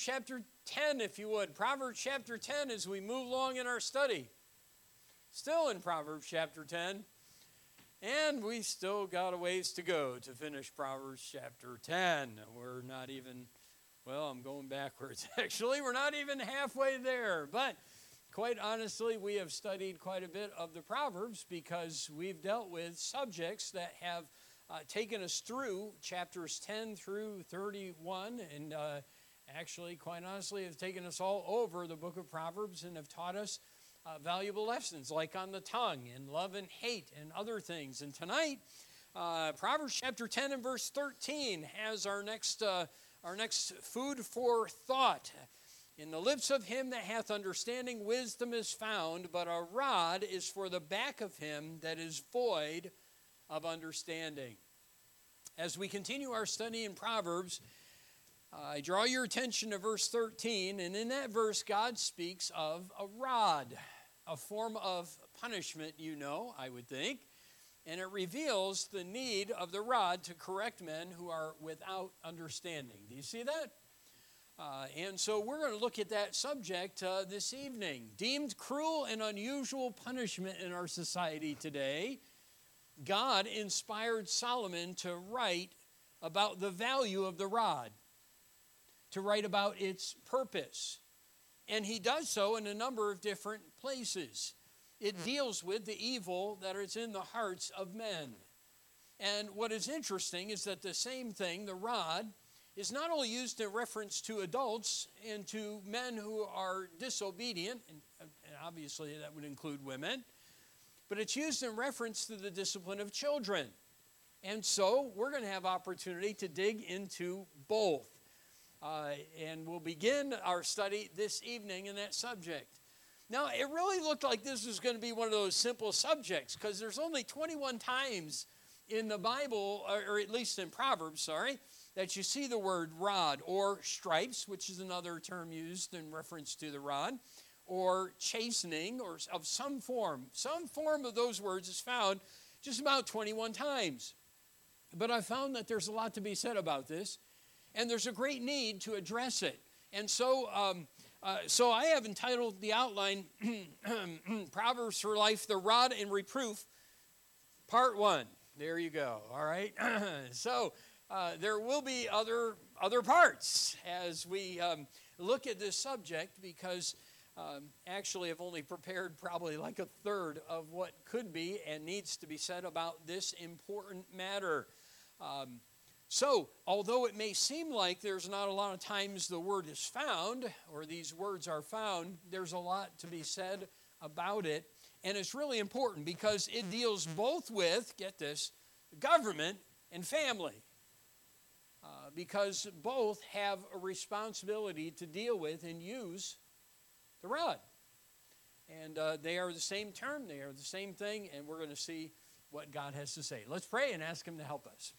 chapter 10, if you would. Proverbs chapter 10 as we move along in our study. Still in Proverbs chapter 10. And we still got a ways to go to finish Proverbs chapter 10. We're not even, well, I'm going backwards actually. We're not even halfway there. But quite honestly, we have studied quite a bit of the Proverbs because we've dealt with subjects that have uh, taken us through chapters 10 through 31 and uh, actually, quite honestly, have taken us all over the book of Proverbs and have taught us uh, valuable lessons like on the tongue and love and hate and other things. And tonight, uh, Proverbs chapter 10 and verse 13 has our next, uh, our next food for thought. In the lips of him that hath understanding, wisdom is found, but a rod is for the back of him that is void of understanding. As we continue our study in Proverbs, I draw your attention to verse 13, and in that verse, God speaks of a rod, a form of punishment, you know, I would think. And it reveals the need of the rod to correct men who are without understanding. Do you see that? Uh, and so we're going to look at that subject uh, this evening. Deemed cruel and unusual punishment in our society today, God inspired Solomon to write about the value of the rod to write about its purpose. And he does so in a number of different places. It hmm. deals with the evil that is in the hearts of men. And what is interesting is that the same thing, the rod, is not only used in reference to adults and to men who are disobedient, and, obviously that would include women, but it's used in reference to the discipline of children. And so we're going to have opportunity to dig into both. Uh, and we'll begin our study this evening in that subject. Now, it really looked like this was going to be one of those simple subjects because there's only 21 times in the Bible, or at least in Proverbs, sorry, that you see the word rod or stripes, which is another term used in reference to the rod, or chastening, or of some form. Some form of those words is found just about 21 times. But I found that there's a lot to be said about this and there's a great need to address it. And so, um, uh, so I have entitled the outline Proverbs for Life, the Rod and Reproof, Part One. There you go. All right. so uh, there will be other other parts as we um, look at this subject because. Um, actually, I've only prepared probably like a third of what could be and needs to be said about this important matter. Um, so, although it may seem like there's not a lot of times the word is found, or these words are found, there's a lot to be said about it. And it's really important because it deals both with, get this, government and family. Uh, because both have a responsibility to deal with and use the rod. And uh, they are the same term, they are the same thing, and we're going to see what God has to say. Let's pray and ask Him to help us.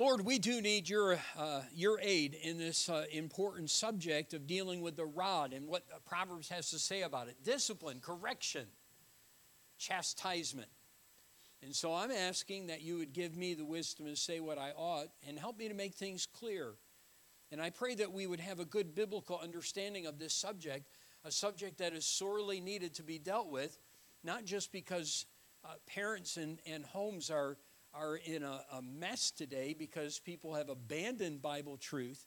Lord, we do need your, uh, your aid in this uh, important subject of dealing with the rod and what Proverbs has to say about it discipline, correction, chastisement. And so I'm asking that you would give me the wisdom to say what I ought and help me to make things clear. And I pray that we would have a good biblical understanding of this subject, a subject that is sorely needed to be dealt with, not just because uh, parents and, and homes are are in a, a mess today because people have abandoned Bible truth,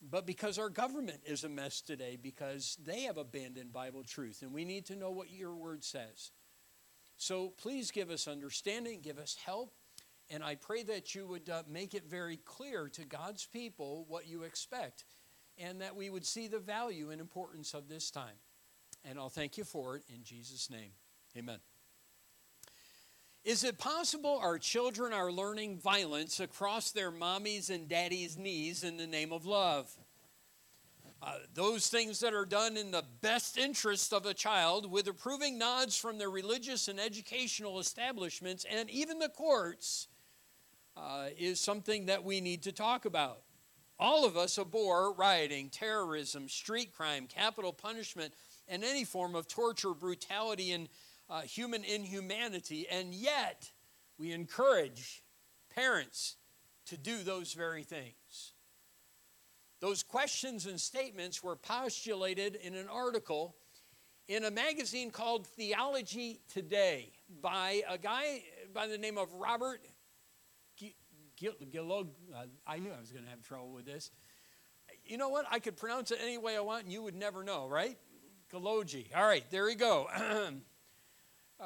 but because our government is a mess today because they have abandoned Bible truth. And we need to know what your word says. So please give us understanding, give us help. And I pray that you would uh, make it very clear to God's people what you expect and that we would see the value and importance of this time. And I'll thank you for it in Jesus' name. Amen. Is it possible our children are learning violence across their mommies and daddies' knees in the name of love? Uh, those things that are done in the best interest of a child with approving nods from their religious and educational establishments and even the courts uh, is something that we need to talk about. All of us abhor rioting, terrorism, street crime, capital punishment, and any form of torture, brutality, and uh, human inhumanity, and yet we encourage parents to do those very things. Those questions and statements were postulated in an article in a magazine called Theology Today by a guy by the name of Robert Gillog. Uh, I knew I was going to have trouble with this. You know what? I could pronounce it any way I want and you would never know, right? Galogi. All right, there we go.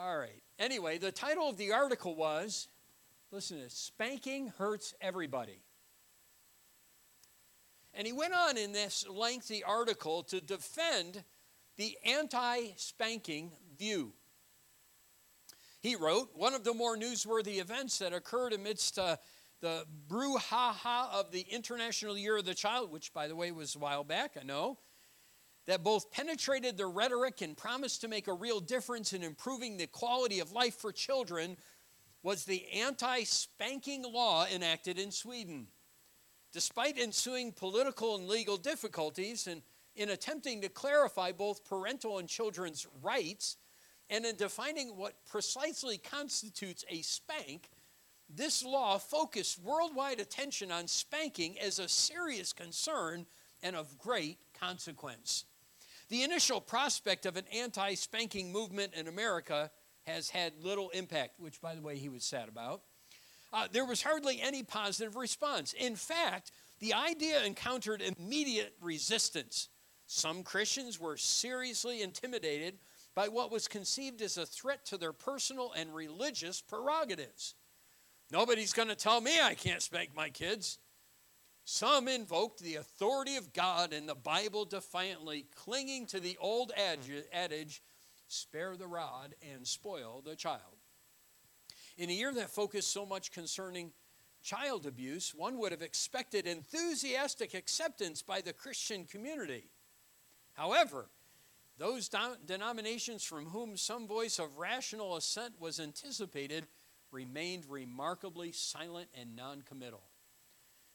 All right. Anyway, the title of the article was listen to Spanking Hurts Everybody. And he went on in this lengthy article to defend the anti spanking view. He wrote, one of the more newsworthy events that occurred amidst uh, the brouhaha of the International Year of the Child, which, by the way, was a while back, I know, that both penetrated the rhetoric and promised to make a real difference in improving the quality of life for children, was the anti spanking law enacted in Sweden. Despite ensuing political and legal difficulties, and in attempting to clarify both parental and children's rights, and in defining what precisely constitutes a spank, this law focused worldwide attention on spanking as a serious concern and of great consequence. The initial prospect of an anti spanking movement in America has had little impact, which, by the way, he was sad about. Uh, there was hardly any positive response. In fact, the idea encountered immediate resistance. Some Christians were seriously intimidated by what was conceived as a threat to their personal and religious prerogatives. Nobody's going to tell me I can't spank my kids. Some invoked the authority of God and the Bible defiantly, clinging to the old adage spare the rod and spoil the child. In a year that focused so much concerning child abuse, one would have expected enthusiastic acceptance by the Christian community. However, those denominations from whom some voice of rational assent was anticipated remained remarkably silent and noncommittal.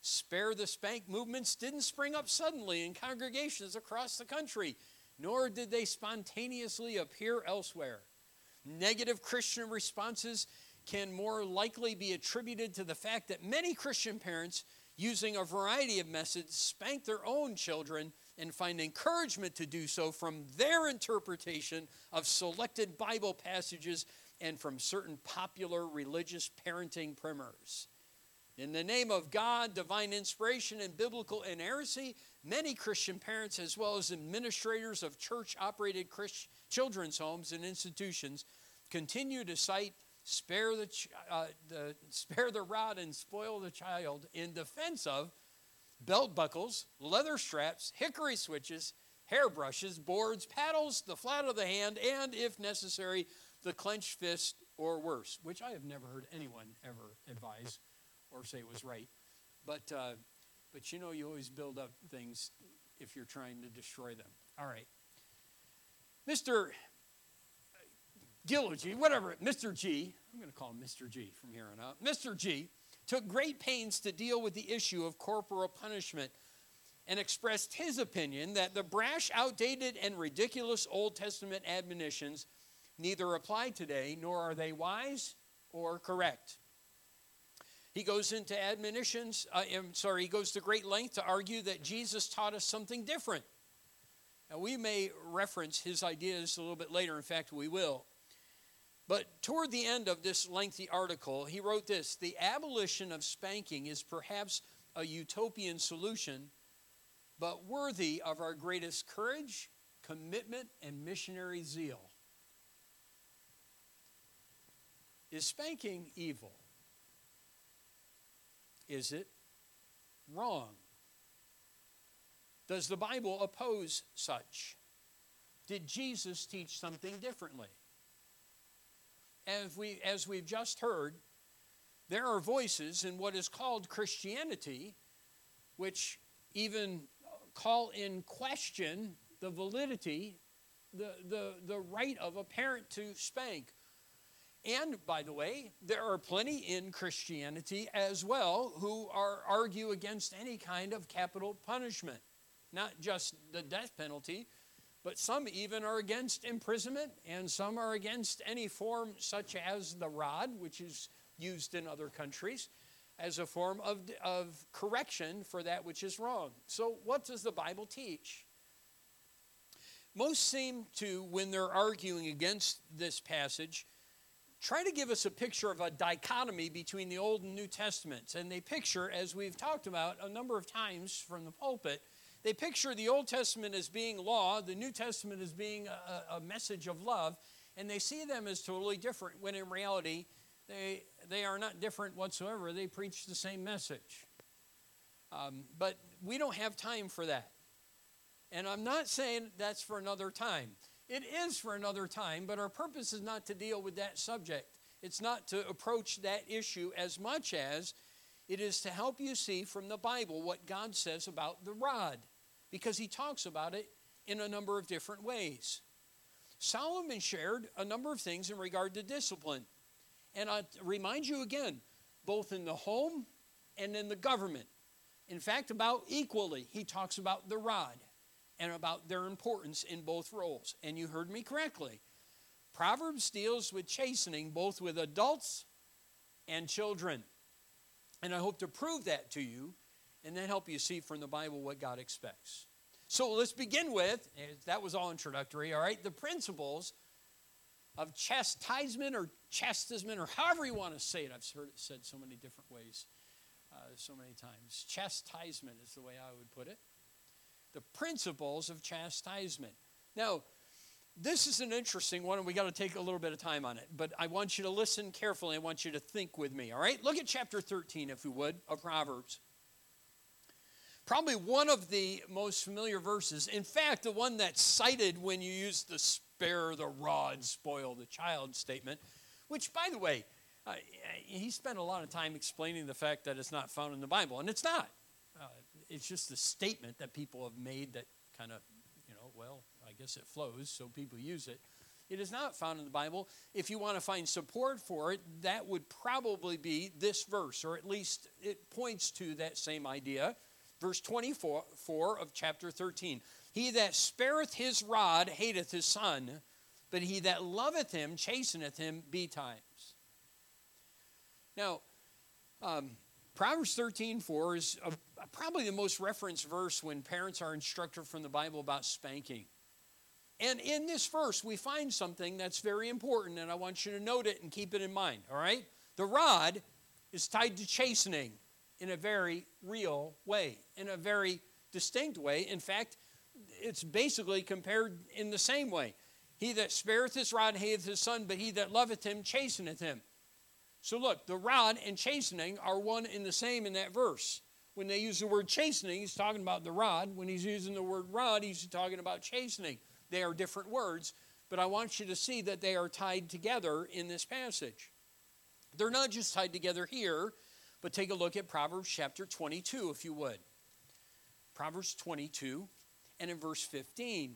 Spare the spank movements didn't spring up suddenly in congregations across the country, nor did they spontaneously appear elsewhere. Negative Christian responses can more likely be attributed to the fact that many Christian parents, using a variety of methods, spank their own children and find encouragement to do so from their interpretation of selected Bible passages and from certain popular religious parenting primers. In the name of God, divine inspiration, and biblical inerrancy, many Christian parents, as well as administrators of church operated children's homes and institutions, continue to cite spare the, uh, the, spare the rod and spoil the child in defense of belt buckles, leather straps, hickory switches, hairbrushes, boards, paddles, the flat of the hand, and, if necessary, the clenched fist or worse, which I have never heard anyone ever advise or say it was right. But, uh, but you know, you always build up things if you're trying to destroy them. All right. Mr. Gillogy, whatever, Mr. G, I'm going to call him Mr. G from here on out. Mr. G took great pains to deal with the issue of corporal punishment and expressed his opinion that the brash, outdated, and ridiculous Old Testament admonitions neither apply today nor are they wise or correct. He goes into admonitions, uh, I'm sorry, he goes to great length to argue that Jesus taught us something different. Now, we may reference his ideas a little bit later. In fact, we will. But toward the end of this lengthy article, he wrote this The abolition of spanking is perhaps a utopian solution, but worthy of our greatest courage, commitment, and missionary zeal. Is spanking evil? Is it wrong? Does the Bible oppose such? Did Jesus teach something differently? As, we, as we've just heard, there are voices in what is called Christianity which even call in question the validity, the, the, the right of a parent to spank and by the way, there are plenty in Christianity as well who are argue against any kind of capital punishment, not just the death penalty, but some even are against imprisonment, and some are against any form such as the rod, which is used in other countries. as a form of, of correction for that which is wrong. So, what does the Bible teach? Most seem to, when they're arguing against this passage, try to give us a picture of a dichotomy between the Old and New Testaments. And they picture, as we've talked about a number of times from the pulpit, they picture the Old Testament as being law, the New Testament as being a, a message of love, and they see them as totally different when in reality they, they are not different whatsoever. They preach the same message. Um, but we don't have time for that. And I'm not saying that's for another time. It is for another time, but our purpose is not to deal with that subject. It's not to approach that issue as much as it is to help you see from the Bible what God says about the rod, because he talks about it in a number of different ways. Solomon shared a number of things in regard to discipline. And I remind you again, both in the home and in the government. In fact, about equally, he talks about the rod and about their importance in both roles. And you heard me correctly. Proverbs deals with chastening both with adults and children. And I hope to prove that to you and then help you see from the Bible what God expects. So let's begin with that was all introductory, all right? The principles of chastisement or chastisement or however you want to say it. I've heard it said so many different ways, uh, so many times. Chastisement is the way I would put it. The principles of chastisement. Now, this is an interesting one, and we got to take a little bit of time on it. But I want you to listen carefully. I want you to think with me, all right? Look at chapter 13, if you would, of Proverbs. Probably one of the most familiar verses. In fact, the one that's cited when you use the spare the rod, spoil the child statement, which, by the way, uh, he spent a lot of time explaining the fact that it's not found in the Bible, and it's not. It's just a statement that people have made that kind of, you know, well, I guess it flows, so people use it. It is not found in the Bible. If you want to find support for it, that would probably be this verse, or at least it points to that same idea verse 24 of chapter 13. He that spareth his rod hateth his son, but he that loveth him chasteneth him betimes. Now, um, Proverbs 13 4 is a, probably the most referenced verse when parents are instructed from the Bible about spanking. And in this verse, we find something that's very important, and I want you to note it and keep it in mind, all right? The rod is tied to chastening in a very real way, in a very distinct way. In fact, it's basically compared in the same way. He that spareth his rod hateth his son, but he that loveth him chasteneth him. So look, the rod and chastening are one in the same in that verse. When they use the word chastening, he's talking about the rod. When he's using the word rod, he's talking about chastening. They are different words, but I want you to see that they are tied together in this passage. They're not just tied together here, but take a look at Proverbs chapter 22, if you would. Proverbs 22 and in verse 15.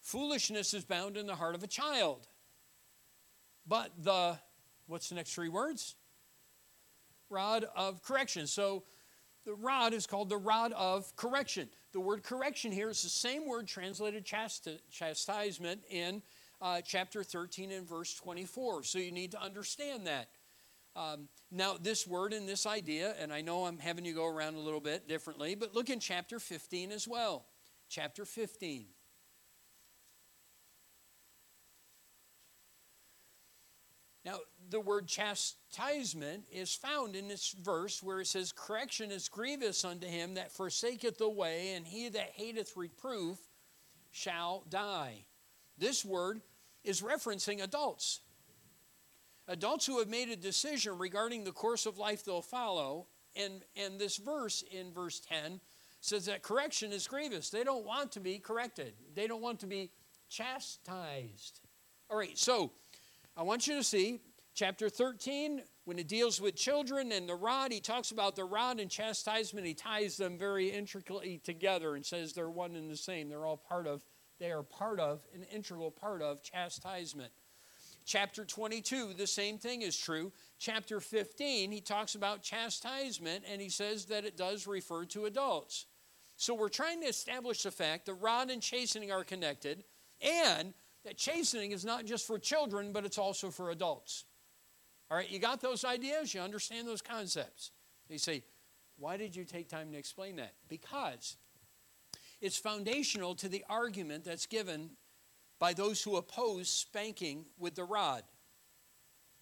Foolishness is bound in the heart of a child. But the, what's the next three words? Rod of correction. So the rod is called the rod of correction. The word correction here is the same word translated chastisement in uh, chapter 13 and verse 24. So you need to understand that. Um, now, this word and this idea, and I know I'm having you go around a little bit differently, but look in chapter 15 as well. Chapter 15. Now, the word chastisement is found in this verse where it says, Correction is grievous unto him that forsaketh the way, and he that hateth reproof shall die. This word is referencing adults. Adults who have made a decision regarding the course of life they'll follow. And, and this verse in verse 10 says that correction is grievous. They don't want to be corrected, they don't want to be chastised. All right, so I want you to see chapter 13, when it deals with children and the rod, he talks about the rod and chastisement. He ties them very intricately together and says they're one and the same. They're all part of they are part of, an integral part of chastisement. Chapter 22, the same thing is true. Chapter 15, he talks about chastisement and he says that it does refer to adults. So we're trying to establish the fact that rod and chastening are connected and that chastening is not just for children, but it's also for adults. All right, you got those ideas? You understand those concepts? They say, why did you take time to explain that? Because it's foundational to the argument that's given by those who oppose spanking with the rod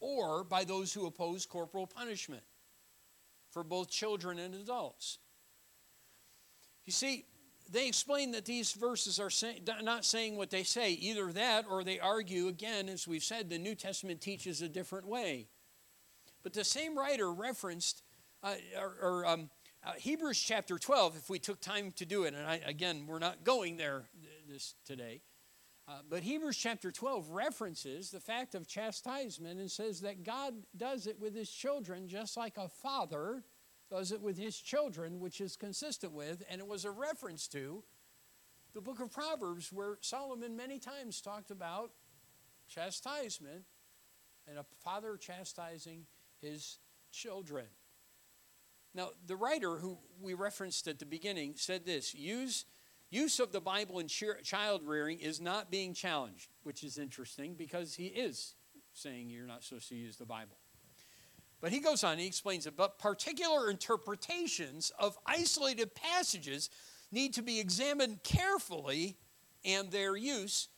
or by those who oppose corporal punishment for both children and adults. You see, they explain that these verses are say, not saying what they say. Either that or they argue, again, as we've said, the New Testament teaches a different way. But the same writer referenced, uh, or, or um, uh, Hebrews chapter 12, if we took time to do it, and I, again, we're not going there this today. Uh, but Hebrews chapter 12 references the fact of chastisement and says that God does it with his children just like a father does it with his children, which is consistent with, and it was a reference to the book of Proverbs where Solomon many times talked about chastisement and a father chastising his children. Now, the writer who we referenced at the beginning said this use use of the Bible in child rearing is not being challenged, which is interesting because he is saying you're not supposed to use the Bible. But he goes on, he explains it. But particular interpretations of isolated passages need to be examined carefully, and their use,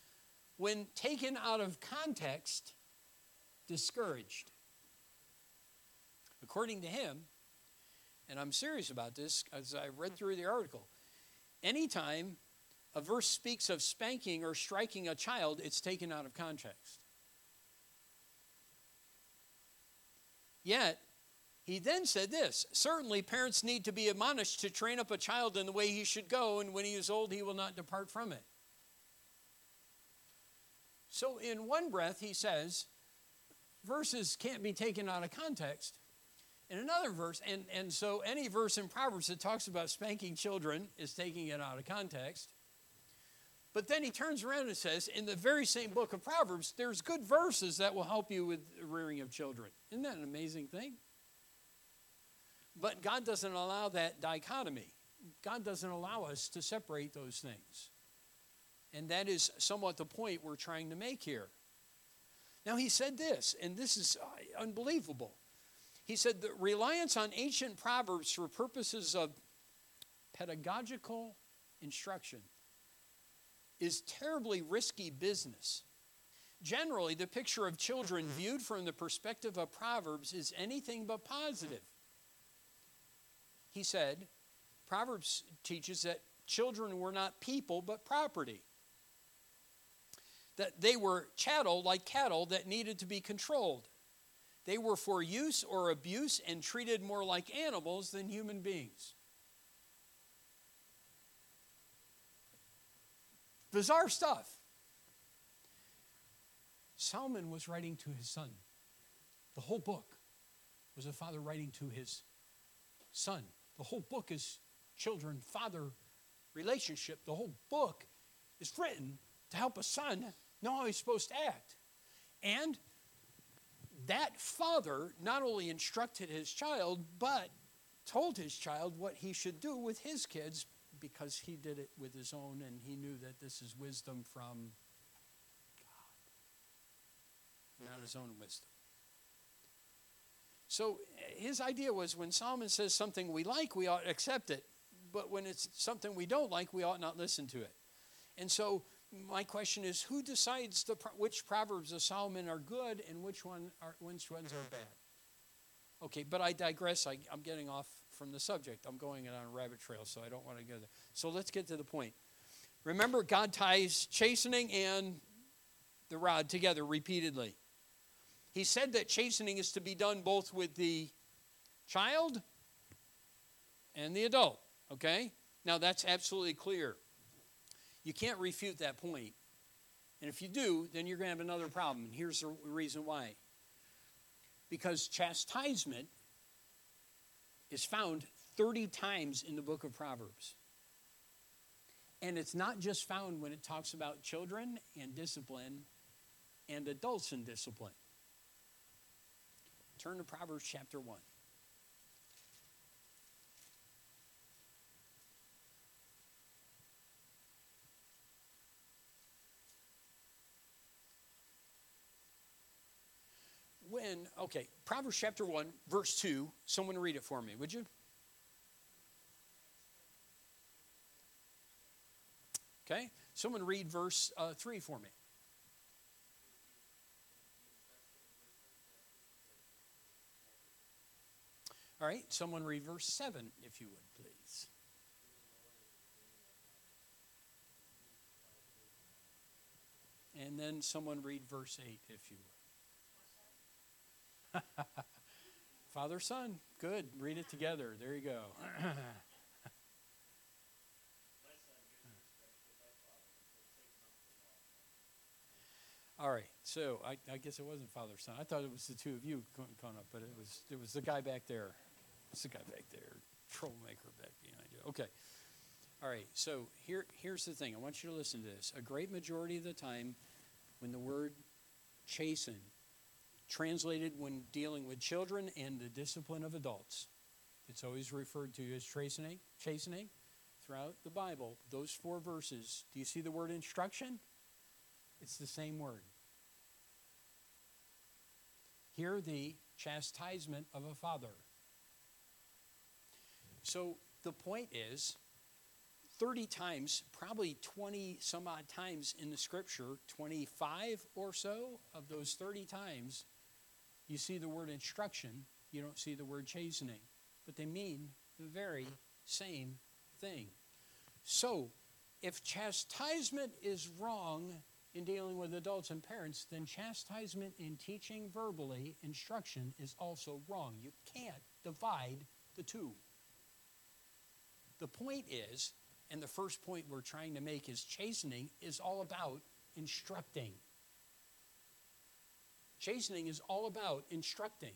when taken out of context, discouraged. According to him, and I'm serious about this as I read through the article, anytime a verse speaks of spanking or striking a child, it's taken out of context. Yet, he then said this Certainly, parents need to be admonished to train up a child in the way he should go, and when he is old, he will not depart from it. So, in one breath, he says, verses can't be taken out of context. In another verse, and, and so any verse in Proverbs that talks about spanking children is taking it out of context. But then he turns around and says, in the very same book of Proverbs, there's good verses that will help you with rearing of children. Isn't that an amazing thing? But God doesn't allow that dichotomy. God doesn't allow us to separate those things. And that is somewhat the point we're trying to make here. Now, he said this, and this is uh, unbelievable. He said that reliance on ancient proverbs for purposes of pedagogical instruction is terribly risky business. Generally, the picture of children viewed from the perspective of Proverbs is anything but positive. He said, Proverbs teaches that children were not people but property. That they were chattel like cattle that needed to be controlled. They were for use or abuse and treated more like animals than human beings. Bizarre stuff. Solomon was writing to his son. The whole book was a father writing to his son. The whole book is children father relationship. The whole book is written to help a son know how he's supposed to act. And that father not only instructed his child, but told his child what he should do with his kids because he did it with his own and he knew that this is wisdom from God, not his own wisdom. So his idea was when Solomon says something we like, we ought to accept it. But when it's something we don't like, we ought not listen to it. And so my question is who decides the, which Proverbs of Solomon are good and which, one are, which ones are bad? Okay, but I digress. I, I'm getting off from the subject. I'm going on a rabbit trail, so I don't want to go there. So let's get to the point. Remember, God ties chastening and the rod together repeatedly. He said that chastening is to be done both with the child and the adult, okay? Now that's absolutely clear. You can't refute that point. And if you do, then you're going to have another problem. And here's the reason why. Because chastisement is found 30 times in the book of Proverbs. And it's not just found when it talks about children and discipline and adults and discipline. Turn to Proverbs chapter 1. When, Okay, Proverbs chapter 1, verse 2. Someone read it for me, would you? Okay, someone read verse uh, 3 for me. All right, someone read verse 7, if you would, please. And then someone read verse 8, if you would. Father, Son. Good. Read it together. There you go. All right. So I, I, guess it wasn't Father Son. I thought it was the two of you going up, but it was it was the guy back there. It's the guy back there, troublemaker back behind you. Okay. All right. So here here's the thing. I want you to listen to this. A great majority of the time, when the word chasten, translated when dealing with children and the discipline of adults, it's always referred to as chastening. Chastening throughout the Bible. Those four verses. Do you see the word instruction? It's the same word. Hear the chastisement of a father. So the point is 30 times, probably 20 some odd times in the scripture, 25 or so of those 30 times, you see the word instruction, you don't see the word chastening. But they mean the very same thing. So, if chastisement is wrong in dealing with adults and parents, then chastisement in teaching verbally instruction is also wrong. You can't divide the two. The point is, and the first point we're trying to make is chastening is all about instructing. Chastening is all about instructing.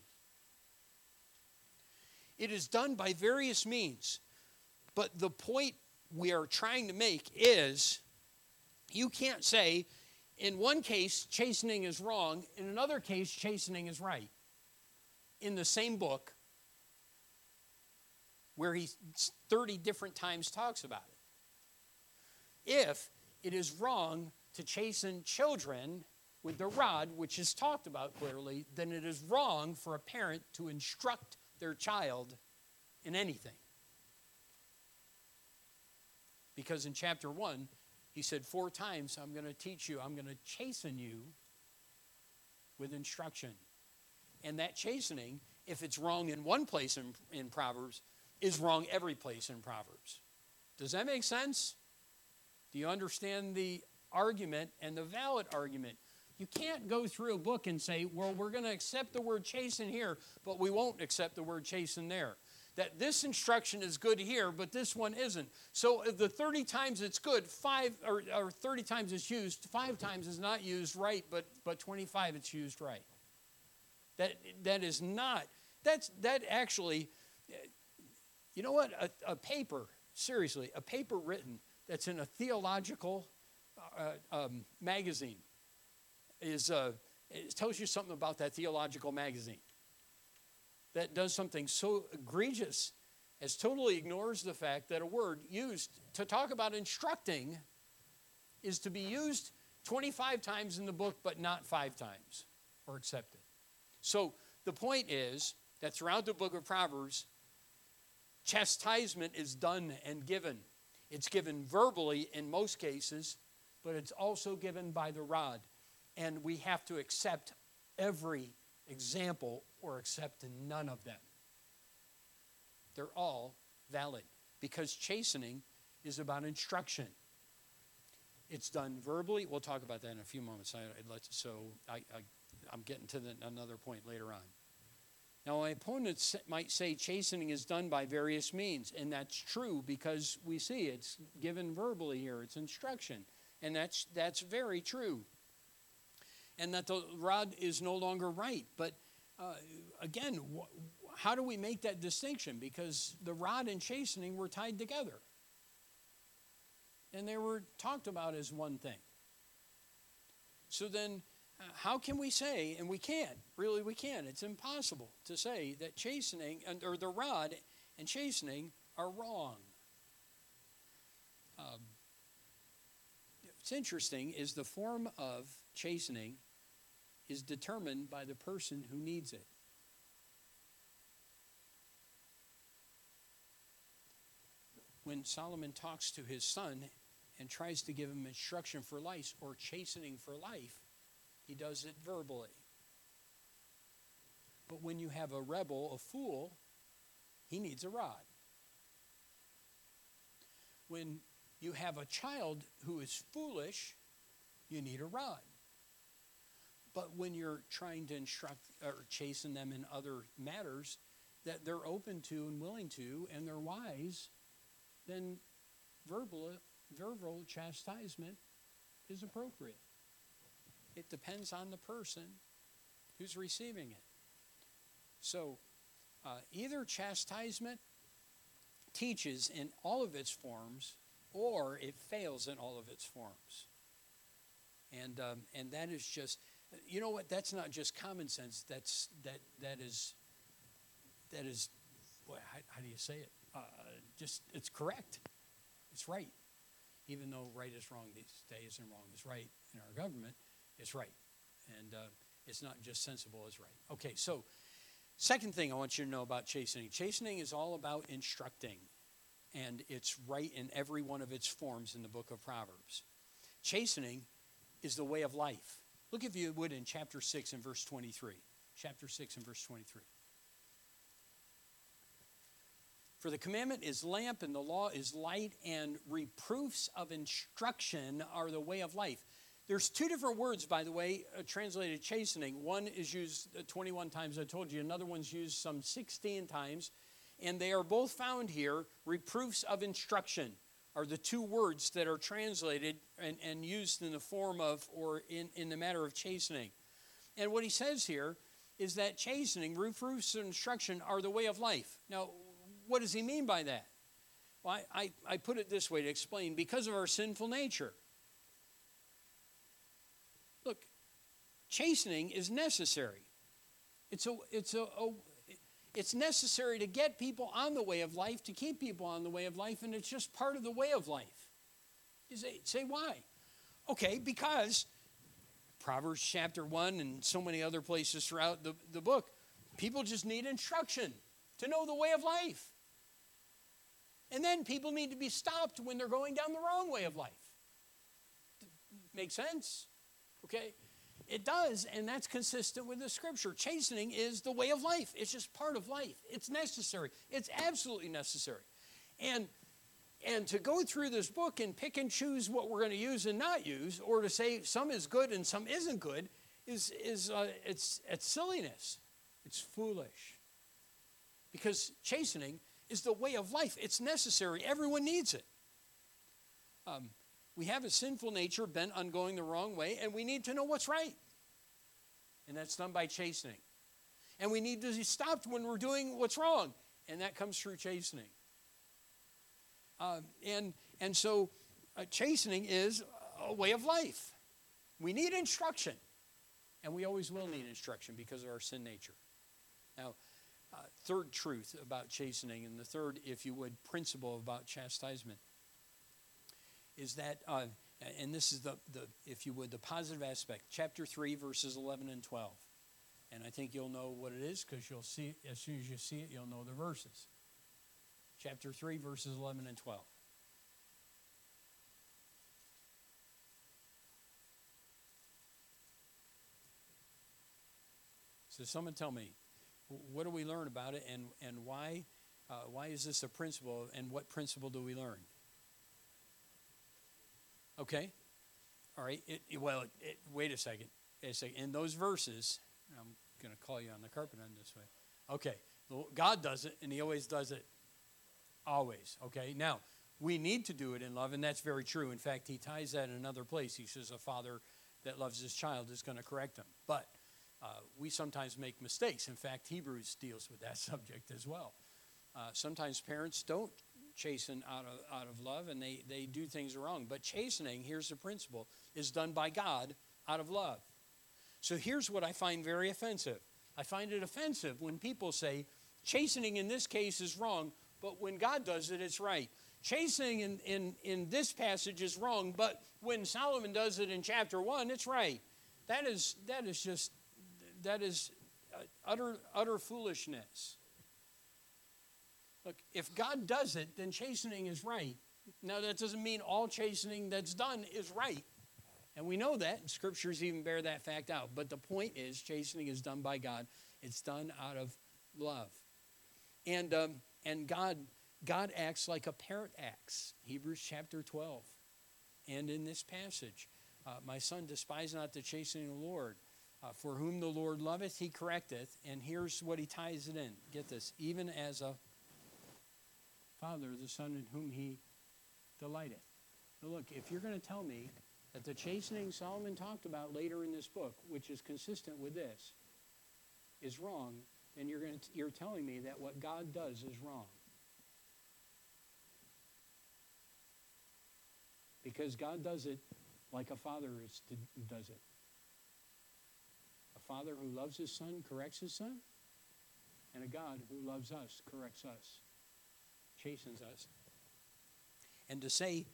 It is done by various means, but the point we are trying to make is you can't say, in one case, chastening is wrong, in another case, chastening is right. In the same book, where he 30 different times talks about it. If it is wrong to chasten children with the rod, which is talked about clearly, then it is wrong for a parent to instruct their child in anything. Because in chapter 1, he said, Four times I'm going to teach you, I'm going to chasten you with instruction. And that chastening, if it's wrong in one place in, in Proverbs, is wrong every place in Proverbs. Does that make sense? Do you understand the argument and the valid argument? You can't go through a book and say, well, we're going to accept the word chasten here, but we won't accept the word chasten there. That this instruction is good here, but this one isn't. So the 30 times it's good, five or, or 30 times it's used, five times is not used right, but, but 25 it's used right. That, that is not, that's, that actually, you know what? A, a paper, seriously, a paper written that's in a theological uh, um, magazine is uh, it tells you something about that theological magazine that does something so egregious as totally ignores the fact that a word used to talk about instructing is to be used 25 times in the book but not five times or accepted. So the point is that throughout the book of Proverbs, chastisement is done and given. It's given verbally in most cases, but it's also given by the rod and we have to accept every example or accept none of them. They're all valid because chastening is about instruction. It's done verbally. We'll talk about that in a few moments. I, so I, am getting to the, another point later on. Now, my opponents might say chastening is done by various means, and that's true because we see it's given verbally here. It's instruction, and that's that's very true and that the rod is no longer right. But uh, again, wh- how do we make that distinction? Because the rod and chastening were tied together, and they were talked about as one thing. So then, uh, how can we say, and we can't, really, we can't, it's impossible to say that chastening, and or the rod and chastening are wrong. Um, what's interesting is the form of chastening is determined by the person who needs it. When Solomon talks to his son and tries to give him instruction for life or chastening for life, he does it verbally. But when you have a rebel, a fool, he needs a rod. When you have a child who is foolish, you need a rod. But when you're trying to instruct or chasten them in other matters that they're open to and willing to, and they're wise, then verbal, verbal chastisement is appropriate. It depends on the person who's receiving it. So, uh, either chastisement teaches in all of its forms, or it fails in all of its forms. And um, and that is just, you know what? That's not just common sense. That's that that is that is, how, how do you say it? Uh, just it's correct. It's right. Even though right is wrong these days and wrong is right in our government, it's right, and uh, it's not just sensible it's right. Okay, so Second thing I want you to know about chastening chastening is all about instructing, and it's right in every one of its forms in the book of Proverbs. Chastening is the way of life. Look, if you would, in chapter 6 and verse 23. Chapter 6 and verse 23. For the commandment is lamp, and the law is light, and reproofs of instruction are the way of life. There's two different words, by the way, uh, translated chastening. One is used uh, 21 times, I told you. Another one's used some 16 times. And they are both found here. Reproofs of instruction are the two words that are translated and, and used in the form of or in, in the matter of chastening. And what he says here is that chastening, reproofs and instruction are the way of life. Now, what does he mean by that? Well, I, I, I put it this way to explain because of our sinful nature. Look, chastening is necessary. It's, a, it's, a, a, it's necessary to get people on the way of life, to keep people on the way of life, and it's just part of the way of life. You say, say why? Okay, because Proverbs chapter 1 and so many other places throughout the, the book, people just need instruction to know the way of life. And then people need to be stopped when they're going down the wrong way of life. Make sense? Okay? It does, and that's consistent with the scripture. Chastening is the way of life. It's just part of life. It's necessary. It's absolutely necessary. And and to go through this book and pick and choose what we're going to use and not use, or to say some is good and some isn't good, is is uh, it's it's silliness. It's foolish. Because chastening is the way of life. It's necessary. Everyone needs it. Um, we have a sinful nature bent on going the wrong way, and we need to know what's right. And that's done by chastening. And we need to be stopped when we're doing what's wrong, and that comes through chastening. Uh, and, and so, uh, chastening is a way of life. We need instruction, and we always will need instruction because of our sin nature. Now, uh, third truth about chastening, and the third, if you would, principle about chastisement is that, uh, and this is the, the, if you would, the positive aspect, chapter 3, verses 11 and 12. And I think you'll know what it is because you'll see, as soon as you see it, you'll know the verses. Chapter 3, verses 11 and 12. So someone tell me, what do we learn about it and, and why, uh, why is this a principle and what principle do we learn? Okay? All right. It, it, well, it, wait a second. a second. In those verses, I'm going to call you on the carpet on this way. Okay. God does it, and He always does it. Always. Okay. Now, we need to do it in love, and that's very true. In fact, He ties that in another place. He says, A father that loves his child is going to correct him. But uh, we sometimes make mistakes. In fact, Hebrews deals with that subject as well. Uh, sometimes parents don't chasten out of, out of love and they, they do things wrong. But chastening, here's the principle, is done by God out of love. So here's what I find very offensive I find it offensive when people say, chastening in this case is wrong, but when God does it, it's right. Chastening in, in, in this passage is wrong, but when Solomon does it in chapter 1, it's right. That is, that is just, that is uh, utter, utter foolishness. Look, if God does it, then chastening is right. Now, that doesn't mean all chastening that's done is right. And we know that, and scriptures even bear that fact out. But the point is, chastening is done by God, it's done out of love. And, um, and God, God acts like a parent acts. Hebrews chapter 12. And in this passage, uh, my son, despise not the chastening of the Lord. Uh, for whom the Lord loveth, he correcteth. And here's what he ties it in. Get this. Even as a father, the son in whom he delighteth. Now, look, if you're going to tell me that the chastening Solomon talked about later in this book, which is consistent with this, is wrong, then you're, going to, you're telling me that what God does is wrong. Because God does it like a father is to, does it. A father who loves his son corrects his son, and a God who loves us corrects us, chastens us. And to say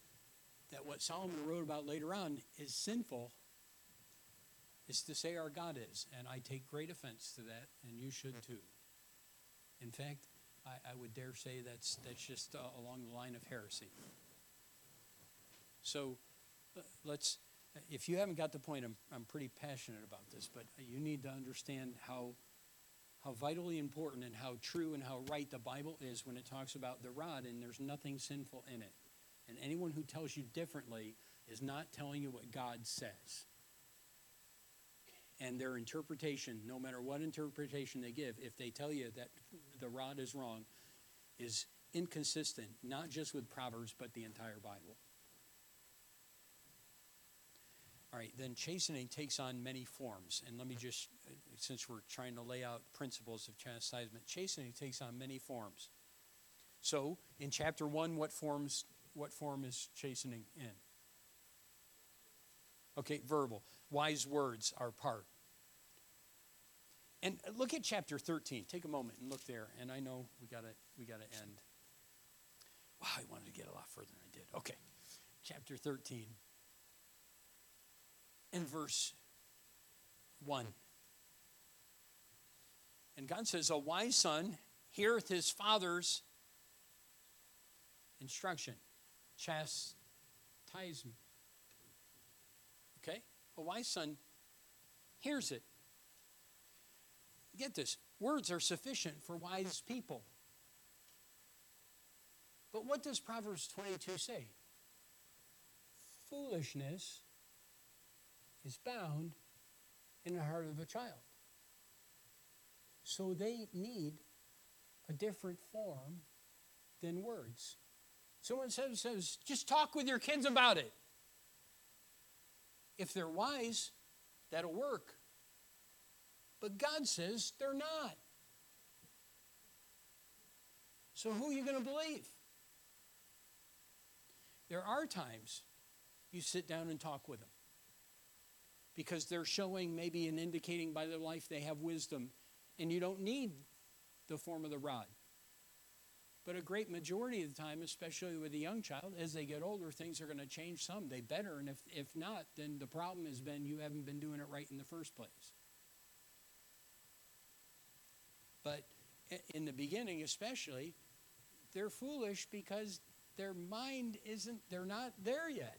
that what Solomon wrote about later on is sinful is to say our God is. And I take great offense to that, and you should too. In fact, I, I would dare say that's, that's just uh, along the line of heresy. So uh, let's, if you haven't got the point, I'm, I'm pretty passionate about this, but you need to understand how, how vitally important and how true and how right the Bible is when it talks about the rod, and there's nothing sinful in it. And anyone who tells you differently is not telling you what God says. And their interpretation, no matter what interpretation they give, if they tell you that the rod is wrong, is inconsistent, not just with Proverbs, but the entire Bible. All right, then chastening takes on many forms. And let me mm-hmm. just, uh, since we're trying to lay out principles of chastisement, chastening takes on many forms. So, in chapter 1, what forms what form is chastening in? Okay, verbal. Wise words are part. And uh, look at chapter 13. Take a moment and look there. And I know we gotta we gotta end. Wow, I wanted to get a lot further than I did. Okay. Chapter 13. In verse 1. And God says, A wise son heareth his father's instruction chastisement. Okay? A wise son hears it. Get this words are sufficient for wise people. But what does Proverbs 22 say? Foolishness is bound in the heart of a child. So they need a different form than words. Someone says, says, just talk with your kids about it. If they're wise, that'll work. But God says they're not. So who are you going to believe? There are times you sit down and talk with them because they're showing maybe and indicating by their life they have wisdom, and you don't need the form of the rod. But a great majority of the time, especially with a young child, as they get older, things are going to change some. They better. And if, if not, then the problem has been you haven't been doing it right in the first place. But in the beginning, especially, they're foolish because their mind isn't, they're not there yet.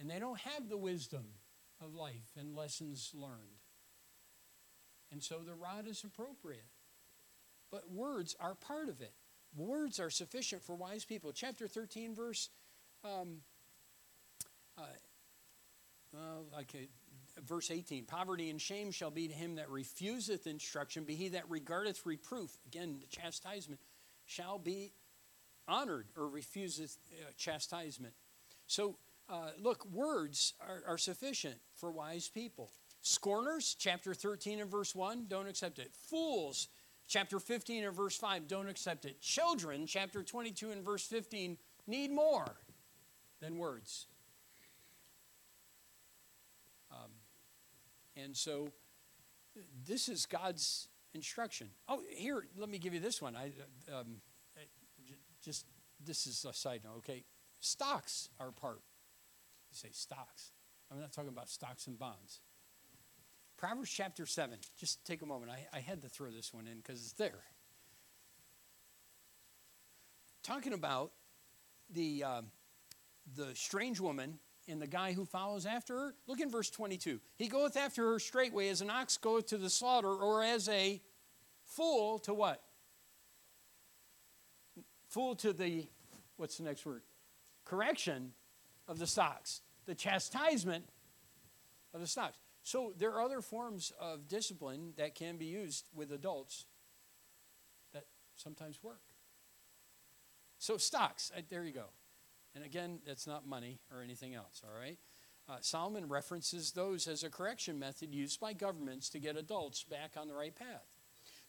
And they don't have the wisdom of life and lessons learned. And so the rod is appropriate. But words are part of it. Words are sufficient for wise people. Chapter 13, verse, um, uh, okay, verse 18 Poverty and shame shall be to him that refuseth instruction, but he that regardeth reproof. Again, the chastisement shall be honored or refuseth uh, chastisement. So, uh, look, words are, are sufficient for wise people. Scorners, chapter 13 and verse 1, don't accept it. Fools, chapter 15 and verse 5 don't accept it. Children, chapter 22 and verse 15, need more than words. Um, and so this is God's instruction. Oh, here, let me give you this one. I um, just this is a side note. Okay, stocks are part. You say stocks. I'm not talking about stocks and bonds. Proverbs chapter 7. Just take a moment. I, I had to throw this one in because it's there. talking about the, uh, the strange woman and the guy who follows after her. Look in verse 22. He goeth after her straightway as an ox goeth to the slaughter, or as a fool to what? Fool to the, what's the next word? Correction of the stocks, the chastisement of the stocks. So there are other forms of discipline that can be used with adults that sometimes work. So stocks, uh, there you go. And again, that's not money or anything else, all right? Uh, Solomon references those as a correction method used by governments to get adults back on the right path.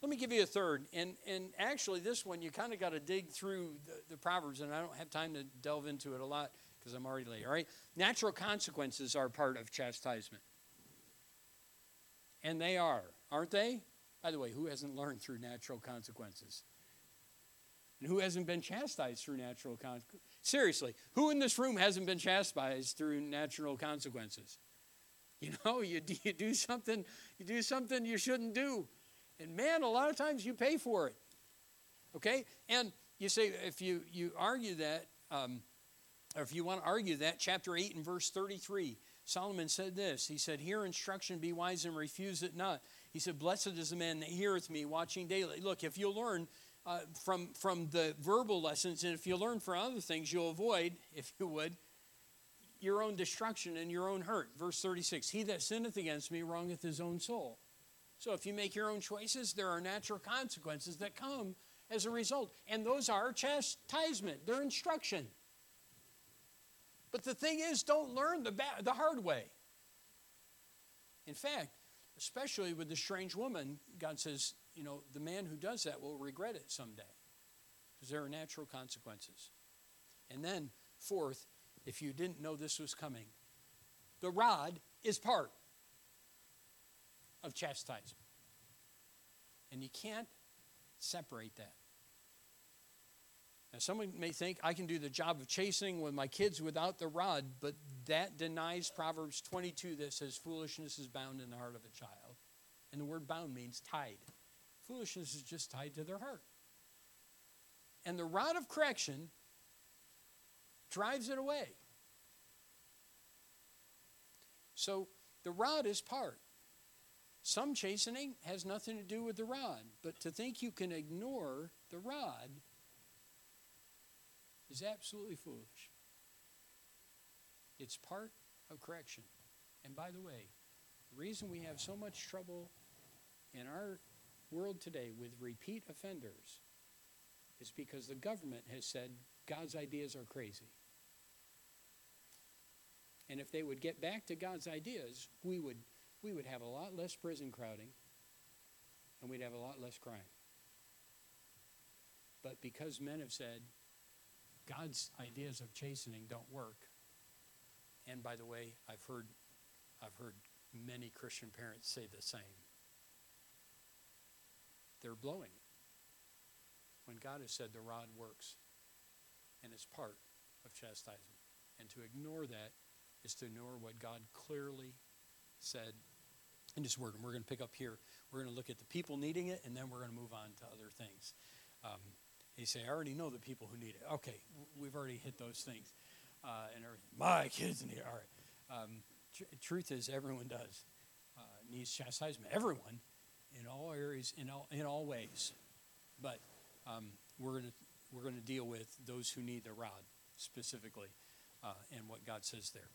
Let me give you a third. And, and actually, this one, you kind of got to dig through the, the, Proverbs, and I don't have time to delve into it a lot because I'm already late, all right? Natural consequences are part of chastisement. And they are, aren't they? By the way, who hasn't learned through natural consequences? And who hasn't been chastised through natural consequences? Seriously, who in this room hasn't been chastised through natural consequences? You know, you, you do something, you do something you shouldn't do. And man, a lot of times you pay for it. Okay? And you say, if you, you argue that, um, or if you want to argue that, chapter 8 and verse 33, Solomon said this. He said, Hear instruction, be wise, and refuse it not. He said, Blessed is the man that heareth me, watching daily. Look, if you learn uh, from, from the verbal lessons, and if you learn from other things, you'll avoid, if you would, your own destruction and your own hurt. Verse 36 He that sinneth against me wrongeth his own soul. So if you make your own choices, there are natural consequences that come as a result. And those are chastisement, they're instruction. But the thing is, don't learn the, the hard way. In fact, especially with the strange woman, God says, you know, the man who does that will regret it someday because there are natural consequences. And then, fourth, if you didn't know this was coming, the rod is part of chastisement. And you can't separate that. Now, someone may think I can do the job of chasing with my kids without the rod, but that denies Proverbs 22 that says foolishness is bound in the heart of a child. And the word bound means tied. Foolishness is just tied to their heart. And the rod of correction drives it away. So the rod is part. Some chastening has nothing to do with the rod, but to think you can ignore the rod is absolutely foolish. It's part of correction. And by the way, the reason we have so much trouble in our world today with repeat offenders is because the government has said God's ideas are crazy. And if they would get back to God's ideas, we would we would have a lot less prison crowding and we'd have a lot less crime. But because men have said God's ideas of chastening don't work, and by the way, I've heard, I've heard many Christian parents say the same. They're blowing it. When God has said the rod works and it's part of chastisement. And to ignore that is to ignore what God clearly said in His Word. And we're going to pick up here. We're going to look at the people needing it, and then we're going to move on to other things. Um, you say, I already know the people who need it. Okay, we've already hit those things. Uh, and everything. My kids need it. All right. Um, tr- truth is, everyone does uh, needs chastisement. Everyone, in all areas, in all in all ways. But um, we're going to we're to deal with those who need the rod specifically, uh, and what God says there.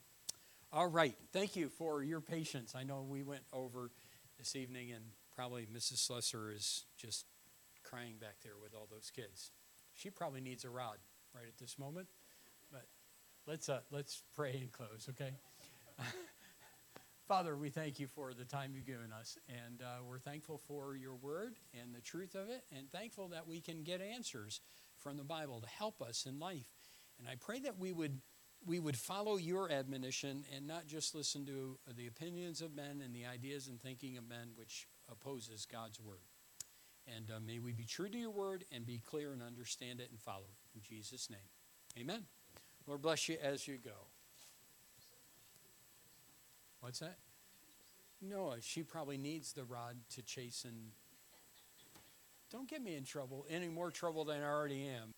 All right. Thank you for your patience. I know we went over this evening, and probably Mrs. Slusser is just crying back there with all those kids. She probably needs a rod right at this moment. But let's uh, let's pray and close, okay? Father, we thank you for the time you've given us, and uh, we're thankful for your word and the truth of it, and thankful that we can get answers from the Bible to help us in life. And I pray that we would we would follow your admonition and not just listen to the opinions of men and the ideas and thinking of men, which opposes God's word. And uh, may we be true to your word and be clear and understand it and follow it. In Jesus' name, amen. Lord bless you as you go. What's that? No, she probably needs the rod to chasten. Don't get me in trouble, any more trouble than I already am.